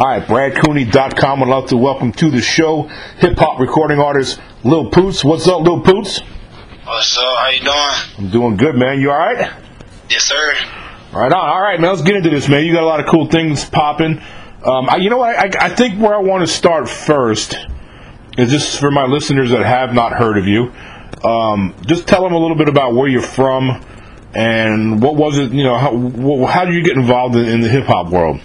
All right, BradCooney.com. I'd love to welcome to the show hip hop recording artist Lil Poots. What's up, Lil Poots? What's up? How you doing? I'm doing good, man. You all right? Yes, sir. All right, on. All right, man. Let's get into this, man. You got a lot of cool things popping. Um, I, you know what? I, I think where I want to start first is just for my listeners that have not heard of you. Um, just tell them a little bit about where you're from and what was it. You know, how, how did you get involved in, in the hip hop world?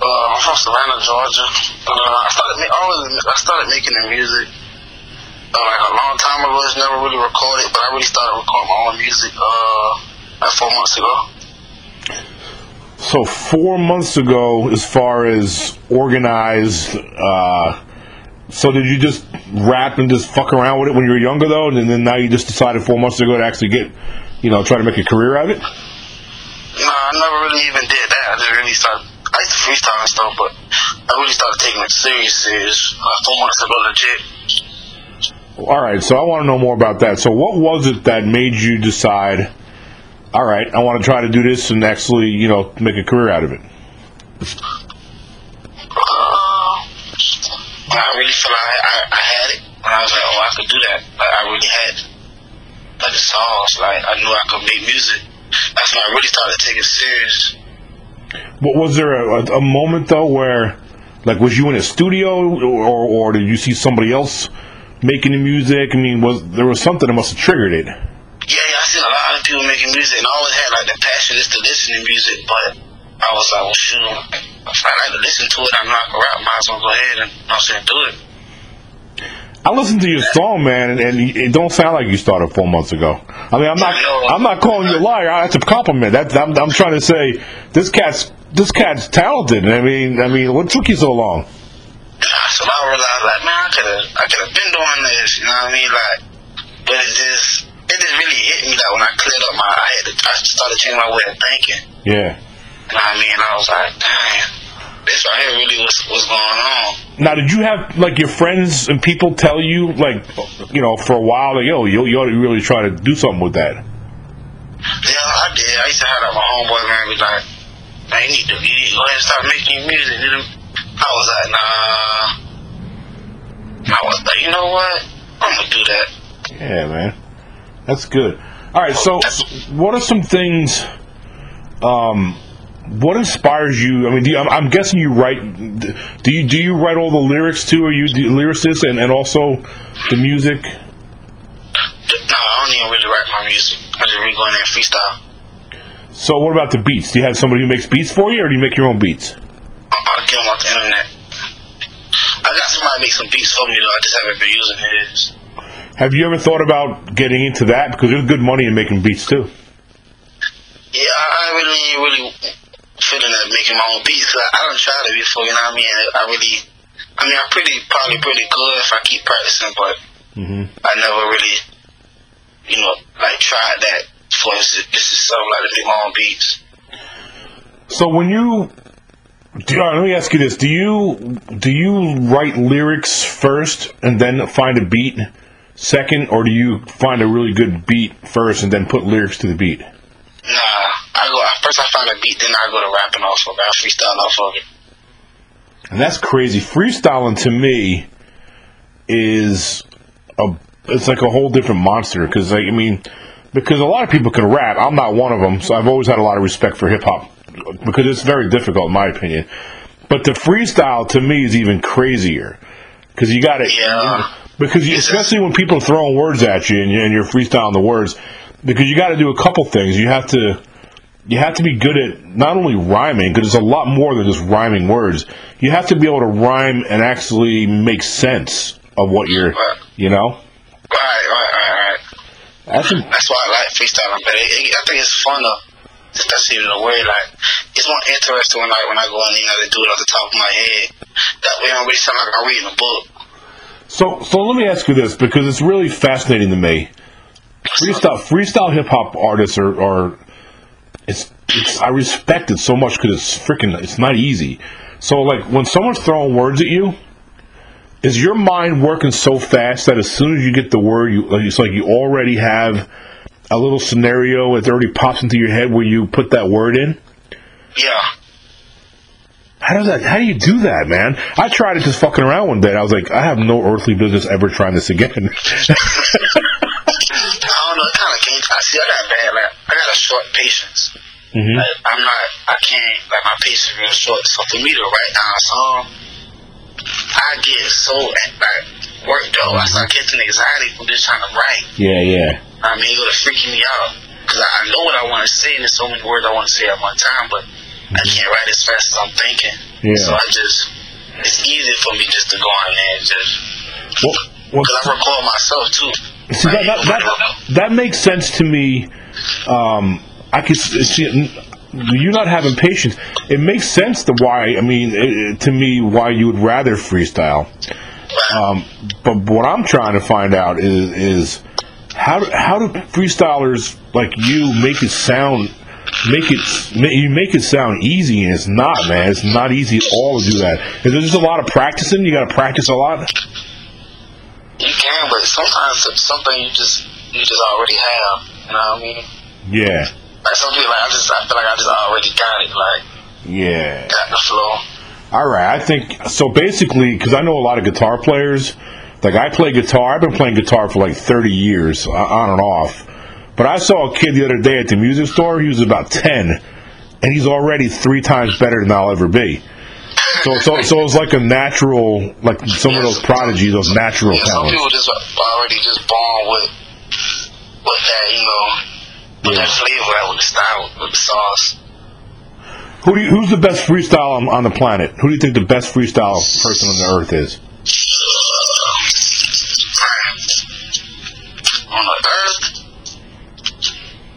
Uh, I'm from Savannah, Georgia. Uh, I started, ma- I, was, I started making the music uh, like a long time ago. It's never really recorded, but I really started recording my own music uh, like four months ago. So four months ago, as far as organized, uh, so did you just rap and just fuck around with it when you were younger, though, and then now you just decided four months ago to actually get, you know, try to make a career out of it? No, I never really even did that. I just really started. I used to freestyle and stuff, but I really started taking it serious, serious uh, four months ago, legit. All right, so I want to know more about that. So, what was it that made you decide? All right, I want to try to do this and actually, you know, make a career out of it. Uh, I really felt like I, I, I had it, and I was like, oh, I could do that. Like I really had like the songs. Like I knew I could make music. That's when I really started taking it serious. But was there a, a, moment though where, like, was you in a studio, or, or did you see somebody else making the music? I mean, was there was something that must have triggered it? Yeah, yeah, I seen a lot of people making music, and I always had like the passion is to listen to music, but I was like, well, shoot, if I like to listen to it, I'm not gonna rap. Might as well go ahead and I'm saying, do it. I listened to your song, man, and, and it don't sound like you started four months ago. I mean, I'm not, I'm not calling you a liar. That's a compliment. That's, I'm, I'm trying to say this cat's, this cat's talented. I mean, I mean, what took you so long? So I realized, like, man, I could have, I could have been doing this. You know what I mean? Like, but it just, it just really hit me. Like when I cleared up my, I had to, I started changing my way of thinking. Yeah. You know what I mean? I was like, damn, this right here really was what's going on. Now, did you have like your friends and people tell you, like, you know, for a while, like, yo, you, you ought to really try to do something with that? Yeah, I did. I used to have like my homeboy man be like, man, you need to, you need to go ahead and start making music. I was like, nah. I was like, you know what? I'm gonna do that. Yeah, man. That's good. All right, so what are some things? Um, what inspires you? I mean, do you, I'm, I'm guessing you write. Do you do you write all the lyrics too? Are you the lyricist and, and also the music? No, I don't even really write my music. I just really go in there freestyle. So what about the beats? Do you have somebody who makes beats for you, or do you make your own beats? I- get them off the internet. I got somebody make some beats for me though. I just haven't been using his. Have you ever thought about getting into that? Because there's good money in making beats too. Yeah, I I really, really feeling that making my own beats. Cause I, I don't try it before, you know what I mean? I really, I mean, I'm pretty, probably pretty good if I keep practicing, but hmm I never really, you know, like tried that. For this, this is something like to make my own beats. So when you, do, uh, let me ask you this: Do you do you write lyrics first and then find a beat second, or do you find a really good beat first and then put lyrics to the beat? Nah, I go first. I find a beat, then I go to rapping off of it. I freestyle off of it. And that's crazy. Freestyling to me is a it's like a whole different monster because like, I mean because a lot of people can rap. I'm not one of them, so I've always had a lot of respect for hip hop because it's very difficult in my opinion. But the freestyle to me is even crazier because you got to Yeah. because you, especially when people are throwing words at you and, you and you're freestyling the words because you got to do a couple things. You have to you have to be good at not only rhyming because it's a lot more than just rhyming words. You have to be able to rhyme and actually make sense of what you're, you know. Right, right, right, right. That's a, That's why I like freestyling, but it, it, I think it's fun though. Especially in the way, like, it's more interesting when I when I go in, you know, to do it off the top of my head. That way, I don't really sound like I'm reading a book. so so let me ask you this because it's really fascinating to me. Freestyle freestyle hip hop artists are, are it's, it's I respect it so much because it's freaking it's not easy. So like when someone's throwing words at you, is your mind working so fast that as soon as you get the word, you it's like you already have a little scenario it already pops into your head where you put that word in. Yeah. How does that? How do you do that, man? I tried it just fucking around one day. I was like, I have no earthly business ever trying this again. I don't know. It kind of came. I see. I got bad. Like I got a short patience. hmm Like, I'm not. I can't. Like my patience is real short. So for me to write down a song, I get so like worked up. I start getting anxiety from just trying to write. Yeah, yeah, I mean, it was freaking me out because I, I know what I want to say, and there's so many words I want to say at one time, but I can't write as fast as I'm thinking. Yeah. So I just, it's easy for me just to go on there and just, well, because I record myself too. See, that, that, that, that makes sense to me. Um, I could see you not having patience. It makes sense to why. I mean, it, it- to me, why you would rather freestyle. Um, but what I'm trying to find out is is how do, how do freestylers like you make it sound make it you make it sound easy and it's not man it's not easy at all to do that is there just a lot of practicing you got to practice a lot You can, but sometimes it's something you just, you just already have. You know what I mean? yeah Like some people, like I just, I feel like I just already got it. Like yeah got the flow. All right, I think so. Basically, because I know a lot of guitar players. Like I play guitar. I've been playing guitar for like thirty years, uh, on and off. But I saw a kid the other day at the music store. He was about ten, and he's already three times better than I'll ever be. So, so, so it's like a natural, like some of those prodigies, those natural Yeah, some people just already just born with, with that, you know, with Yeah. that flavor, with the style, with the sauce. Who do you, who's the best freestyle on, on the planet? Who do you think the best freestyle person on the earth is? On the earth,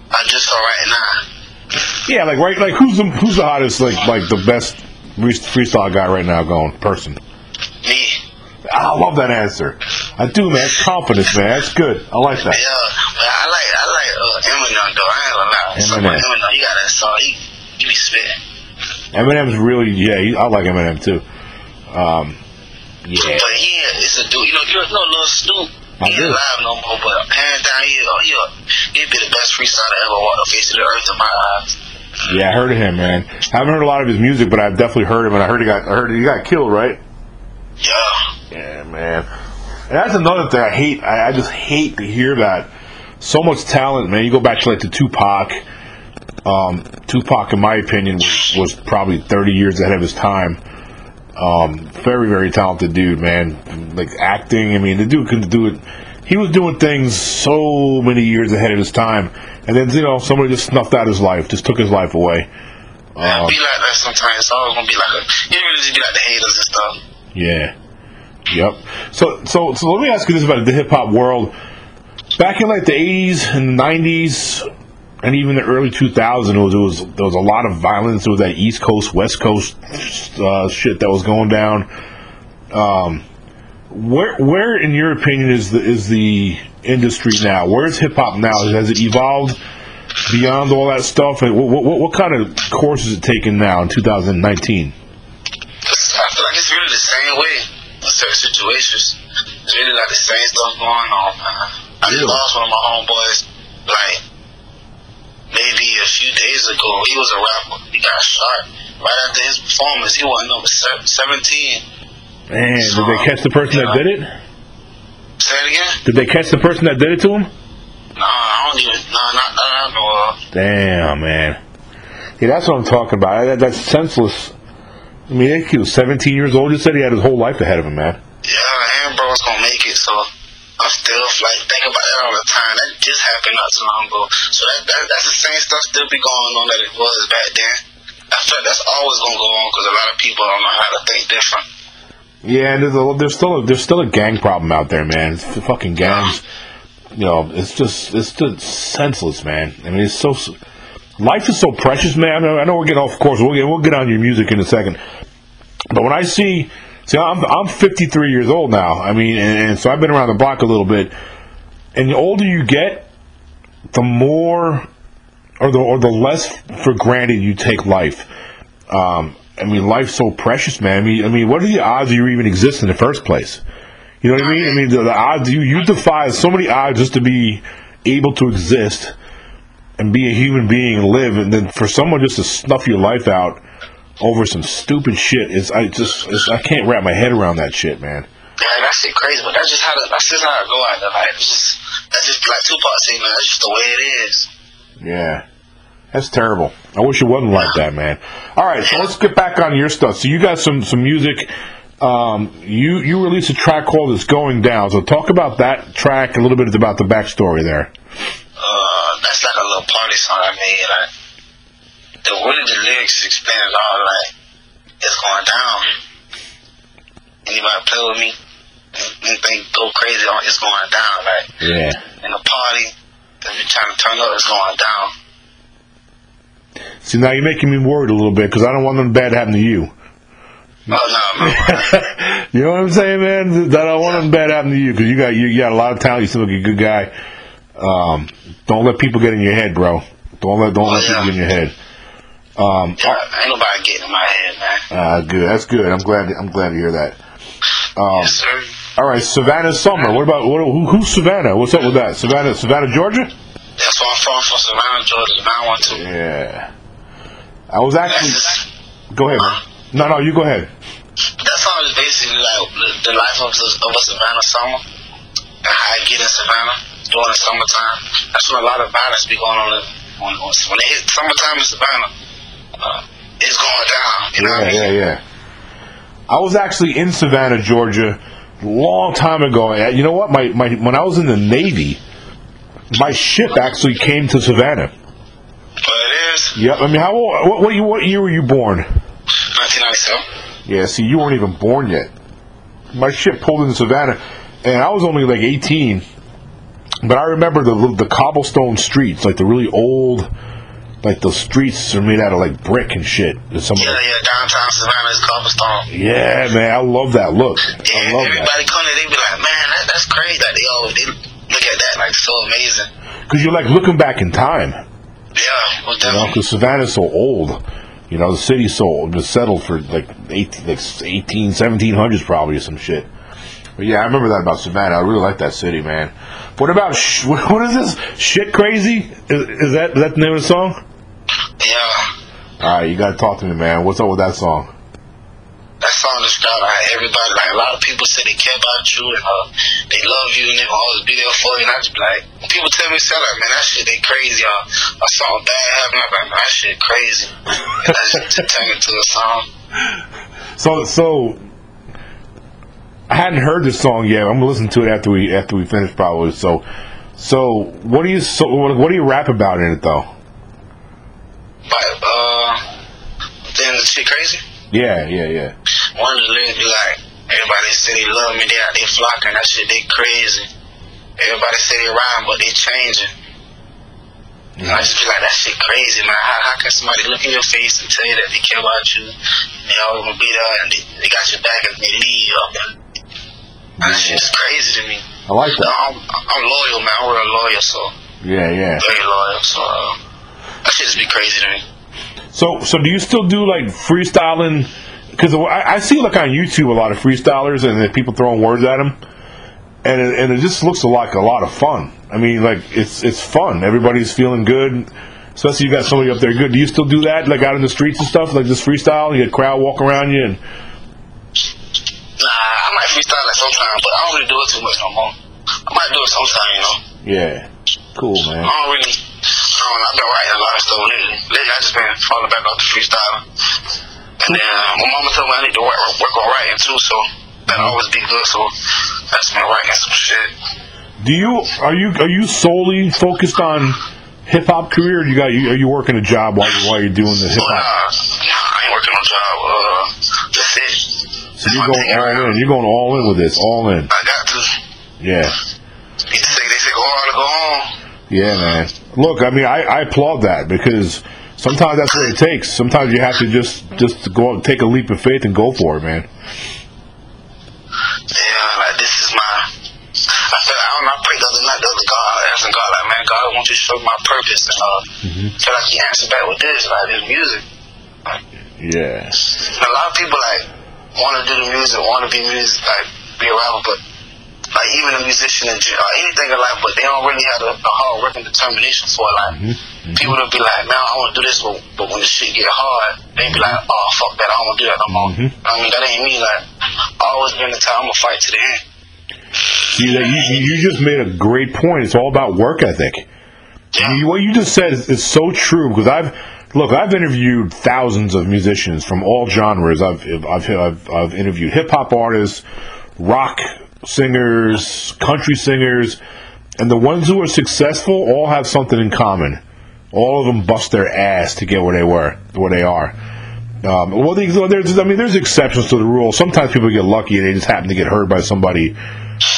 I just saw right now. Yeah, like right, like who's the who's the hottest, like like the best freestyle guy right now going person? Me. I love that answer. I do, man. Confidence, man. That's good. I like that. Yeah, but I like I like uh, Eminem though. I ain't gonna lie. Eminem. Eminem, he got that song. He, he be spitting. Eminem's really, yeah. He, I like Eminem too. Um, yeah, But he, it's a dude. You know, you know, Lil Snupe. I He do. ain't alive no more, but hands down, he, he, he'd be the best freestyler ever walk the face of the earth in my eyes. Yeah. I heard of him, man. I haven't heard a lot of his music, but I've definitely heard him, and I heard he got, I heard he got killed, right? Yeah. Yeah, man. And that's another thing I hate. I, I just hate to hear that. So much talent, man. You go back to like the Tupac. Um, Tupac, in my opinion, was, was probably 30 years ahead of his time. Um, very, very talented dude, man. Like acting. I mean, the dude could do it. He was doing things so many years ahead of his time, and then you know somebody just snuffed out his life, just took his life away. Yeah, Um, be like that sometimes. It's always gonna be like a, you really just be like the haters and stuff. Yeah. Yep. So so so let me ask you this about the hip hop world. Back in like the eighties and nineties and even the early two thousands, it was, it was there was a lot of violence. There was that East Coast, West Coast uh, shit that was going down. Um, where where in your opinion is the is the industry now? Where's hip hop now? Has it evolved beyond all that stuff? And what, what, what kind of course is it taking now in 2019? I feel like it's really the same way in certain situations. It's really like the same stuff going on. I just Really? lost one of my homeboys, like, maybe a few days ago. He was a rapper. He got shot right after his performance. He wasn't number 17. Man, did they catch the person that did it? Say it again? Did they catch the person that did it to him? Nah, I don't even, nah, not that I know. Damn, man. Yeah, that's what I'm talking about. That, that's senseless. I mean, that kid was 17 years old. Just said he had his whole life ahead of him, man. Yeah, and bro's gonna make it, so I'm still like thinking about that all the time. That just happened not too long ago. So that, that that's the same stuff still be going on that it was back then. I feel like that's always gonna go on because a lot of people don't know how to think different. Yeah, and there's, a, there's still a, there's still a gang problem out there, man. It's the fucking gangs. You know, it's just it's just senseless, man. I mean, it's so life is so precious, man. I know, I know we're getting off course. We'll get we'll get on your music in a second. But when I see, see, I'm I'm 53 years old now. I mean, and, and so I've been around the block a little bit. And the older you get, the more, or the or the less for granted you take life. Um, I mean, life's so precious, man. I mean, I mean, what are the odds you even exist in the first place? You know what I mean? I mean, the, the odds you you defy so many odds just to be able to exist and be a human being and live, and then for someone just to snuff your life out over some stupid shit. is I just it's, I can't wrap my head around that shit, man. Yeah, that shit crazy, but that's just how the, that's just how it go out there. Like it's just that's just like Tupac saying, man. That's just the way it is. Yeah. That's terrible. I wish it wasn't like that, man. All right, so let's get back on your stuff. So you got some some music. Um, you you released a track called "It's Going Down." So talk about that track a little bit about the backstory there. Uh, that's like a little party song I made. Like the one of the lyrics explains all like it's going down. Anybody play with me? Anything go crazy on it's going down. Like Yeah. in a party, if you're trying to turn up, it's going down. See, now you're making me worried a little bit because I don't want nothing bad to happen to you. Oh no, man. you know what I'm saying, man? That I don't want nothing bad to happen to you because you got you, you got a lot of talent. You seem like a good guy. Um, don't let people get in your head, bro. Don't let don't let Oh, people get in your head. Um, Yeah, ain't nobody getting in my head, man. uh, good. That's good. I'm glad. I'm glad to hear that. Um, Yes, sir. all right, Savannah Summer. What about what, who, who's Savannah? What's up with that? Savannah, Savannah, Georgia. That's where I'm from, from Savannah, Georgia, 912. Yeah. I was actually. Go ahead. Man. No, no, you go ahead. that song is basically like the, the life of, the- of a Savannah summer and how I get in Savannah during the summertime. That's when a lot of violence be going on. in- When, when, when it hit summertime in Savannah, uh, it's going down. You know what I Yeah, mean? yeah, yeah. I was actually in Savannah, Georgia, a long time ago. You know what? My, my when I was in the Navy, my ship actually came to Savannah. But it is Yep. I mean, how old, what, what, what year were you born? 1997. Yeah. See, you weren't even born yet. My ship pulled into Savannah, and I was only like 18. But I remember the the cobblestone streets, like the really old, like the streets are made out of like brick and shit. Some Yeah, yeah, downtown Savannah is cobblestone. yeah, man, I love that look. I Yeah, love that. everybody come there, they be like, man, that, that's crazy. Like, they all they look at that like so amazing. Because you're like looking back in time. Yeah, well, You know, because Savannah's so old. You know, the city's so old. It was settled for like 18, like 18, 1700s probably or some shit. But yeah, I remember that about Savannah. I really like that city, man. What about, sh- what what is this? Shit Crazy? Is, is that is that the name of the song? Yeah. All right, you got to talk to me, man. What's up with that song? Song like everybody, like a lot of people say they care about you and uh, they love you and they will always be there for you. And I just be like, when people tell me, say like, man, that shit they crazy. Or a song bad happened, I'm like, man, that shit crazy. And I just turn it to a song. So, so I hadn't heard this song yet. I'm gonna listen to it after we after we finish, probably. So, so what do you so what, what do you rap about in it though? But uh, then the shit crazy. Yeah, yeah, yeah. One of the lyrics be like, everybody say they love me, they out they flocking, that shit they crazy. Everybody say they rhyme, but they changing. And I just be like, that shit crazy, man. How, how can somebody look in your face and tell you that they care about you? They always gonna be there and they, they got your back and they leave you. And that shit is crazy to me. I like No, that. I'm, I'm loyal, man. I'm real loyal, so Yeah, yeah. very loyal. So uh, that shit just be crazy to me. So, so do you still do like freestyling? Because I, I see like on YouTube a lot of freestylers and then people throwing words at them, and it, and it just looks like a lot of fun. I mean, like it's it's fun. Everybody's feeling good. Especially you got somebody up there good. Do you still do that, like out in the streets and stuff, like just freestyle? You get crowd walk around you, and Nah, I might freestyle it sometime, but I don't really do it too much no more. I might do it sometime, you know. yeah, cool, I man. don't really. I know. I've been writing a lot of stuff lately. Lately, I just been falling back off the freestyling. And then uh, my mama told me I need to work, work on writing too, so that'll always be good. So I just been writing some shit. Do you are you are you solely focused on hip hop career? Or you got you, are you working a job while you while you're doing the hip uh, hop? nah, I ain't working on job. Uh, that's it. So you're going all in. You're going all in with this. All in. I got to. Yeah. They say they say go hard or go home. Yeah, man. Look, I mean, I, I applaud that because sometimes that's what it takes. Sometimes you have to just just go out, take a leap of faith and go for it, man. Yeah, like this is my. I feel like I don't know. I prayed the other night, the other God, asking God, like, man, God, I want you to show me my purpose, and uh, I feel like He answered back with this, like this music. Yeah. A lot of people like want to do the music, want to be music, like be a rapper, but like even a musician in or anything in life, but they don't really have a, a hard work and determination for it. Like Mm-hmm. people will be like, man, I want to do this, but, but when the shit get hard, they be like, oh fuck that, I don't want to do that no more. Mhm. I mean, that ain't me. Like I always been the time I'm gonna fight to the end. That you, you just made a great point. It's all about work ethic. Yeah. You- what you just said is, is so true because I've look I've interviewed thousands of musicians from all genres. I've I've I've, I've interviewed hip hop artists, rock singers, country singers, and the ones who are successful all have something in common. All of them bust their ass to get where they were, where they are. Um, well, there's, there's, I mean, there's exceptions to the rule. Sometimes people get lucky and they just happen to get hurt by somebody,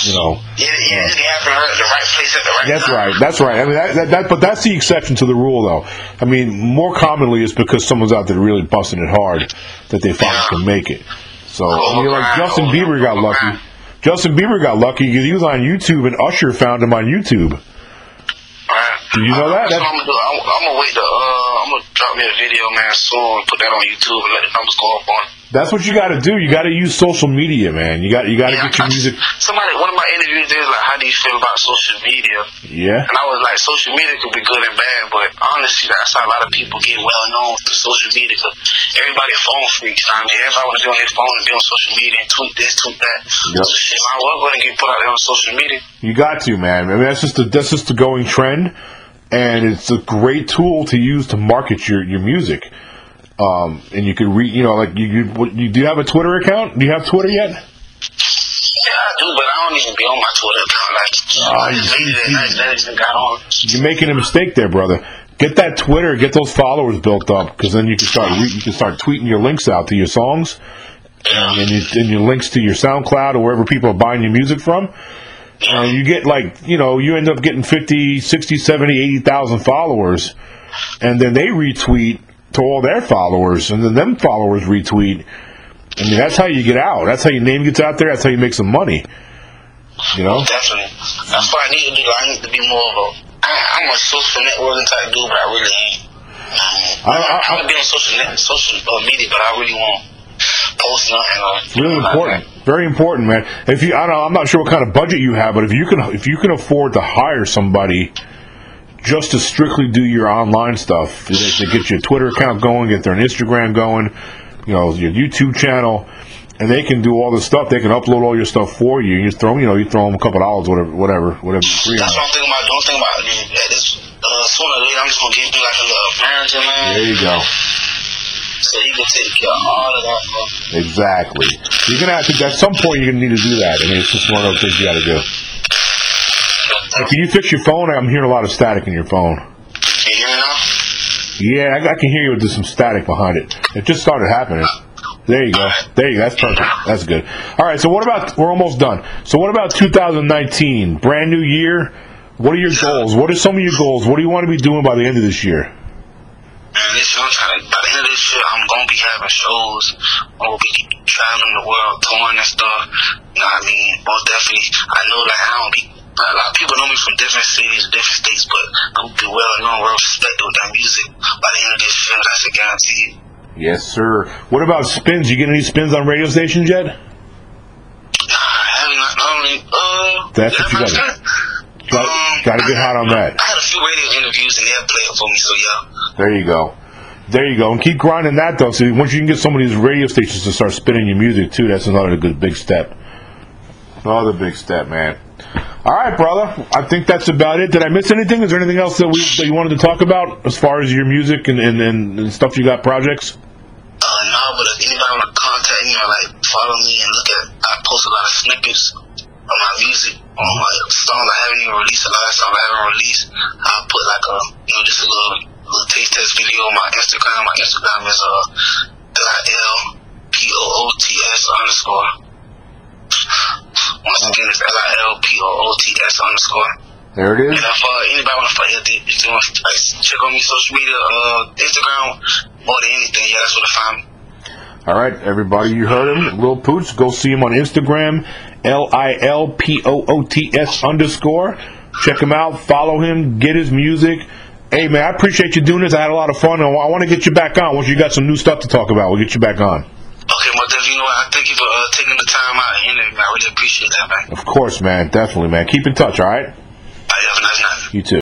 you know. Yeah, yeah, they have to hurt at the right place at the right That's time. right. That's right. I mean, that, that, that, but that's the exception to the rule, though. I mean, more commonly it's because someone's out there really busting it hard that they finally Yeah. can make it. So, Oh, like. Justin Bieber got lucky. Justin Bieber got lucky because he was on YouTube and Usher found him on YouTube. Right. Did you know that? That's That- what I'm gonna do. I'm, I'm gonna wait to. Uh, I'm gonna drop me a video, man, soon. and Put that on YouTube and let the numbers go up on. That's what you got to do. You got to use social media, man. You got you got to Yeah, get your music. Somebody, one of my interviews, is like, "How do you feel about social media?" Yeah. And I was like, "Social media could be good and bad, but honestly, that's how a lot of people get well known through social media. Cause everybody phone freaks. I mean, everybody want to be on their phone and be on social media and tweet this, tweet that. Yep. So shit, might well go and get put out there on social media. You got to, man. I mean, that's just the that's just the going trend, and it's a great tool to use to market your your music. Um, and you could read, you know, like you, you, what- you do you have a Twitter account? Do you have Twitter yet? Yeah, I do, but I don't even be on my Twitter account. Like, Oh, you- made it and I then just got on. You're making a mistake there, brother. Get that Twitter, get those followers built up, because then you can start re- you can start tweeting your links out to your songs, um, and, and, your, and your links to your SoundCloud or wherever people are buying your music from. And you get like, you know, you end up getting 50, 60, 70, 80,000 followers, and then they retweet to all their followers, and then them followers retweet. I mean, that's how you get out. That's how your name gets out there. That's how you make some money. You know? Definitely. That's what I need to do. I need to be more of a. I, I'm a social networking type dude, but I really ain't. I- I- I, to be on social net, social uh, media, but I really won't post nothing. Really important. Very important, man. If you, I don't know, I'm not sure what kind of budget you have, but if you can, if you can afford to hire somebody just to strictly do your online stuff, to, to get your Twitter account going, get their Instagram going, you know, your YouTube channel, and they can do all the stuff. They can upload all your stuff for you. You throw, you know, you throw them a couple dollars, whatever, whatever, whatever. you. That's what I'm thinking about. Don't think about it. At this, uh, sooner or later, I'm just gonna give you like a little manager, man. There you go. So he can take care of all of that. Bro. Exactly. You're gonna have to. At some point, you're gonna need to do that. I mean, it's just one of those things you got to do. Can you fix your phone? I'm hearing a lot of static in your phone. You hear me now? Yeah, I, I can hear you with just some static behind it. It just started happening. There you go. There you go. That's perfect. That's good. All right. So what about? We're almost done. So what about 2019? Brand new year. What are your goals? What are some of your goals? What do you want to be doing by the end of this year? Man, this year, I'm trying to, by the end of this year, I'm gonna be having shows. I'm gonna be traveling the world, touring and stuff. You know what I mean? Most definitely, I know like I don't be. A lot of people know me from different cities, different states, but I'm be well known, well respected with that music. By the end of this year, that's a guarantee. Yes, sir. What about spins? You get any spins on radio stations yet? I haven't. Only, uh, That's what you gotta- Got, um, got to get hot on that. I had a few radio interviews and they'll play it for me, so yeah. There you go. There you go. And keep grinding that though. So once you can get some of these radio stations to start spinning your music too, that's another good big step. Another big step, man. All right, brother. I think that's about it. Did I miss anything? Is there anything else that we that you wanted to talk about as far as your music and and, and, and stuff you got projects? Uh, no, but if anybody want to contact me or like follow me and look at, I post a lot of snippets of my music on my songs I haven't even released, a lot of songs I haven't released. I'll put like a, you know, just a little, little taste test video on my Instagram. My Instagram is uh, L-I-L-P-O-O-T-S underscore. Once again, it's L-I-L-P-O-O-T-S underscore. There it And if uh, anybody want to fight, if they, want to check on me social media, uh, Instagram, more than anything, yeah, that's where to find me. All right, everybody, you heard him, Lil Poots. Go see him on Instagram, L I L P O O T S underscore. Check him out, follow him, get his music. Hey man, I appreciate you doing this. I had a lot of fun. and I want to get you back on once you got some new stuff to talk about. We'll get you back on. You know? I thank you for uh, taking the time out and interviewing. I really appreciate that, man. Of course, man. Definitely, man. Keep in touch, all right? I have a nice night. You too.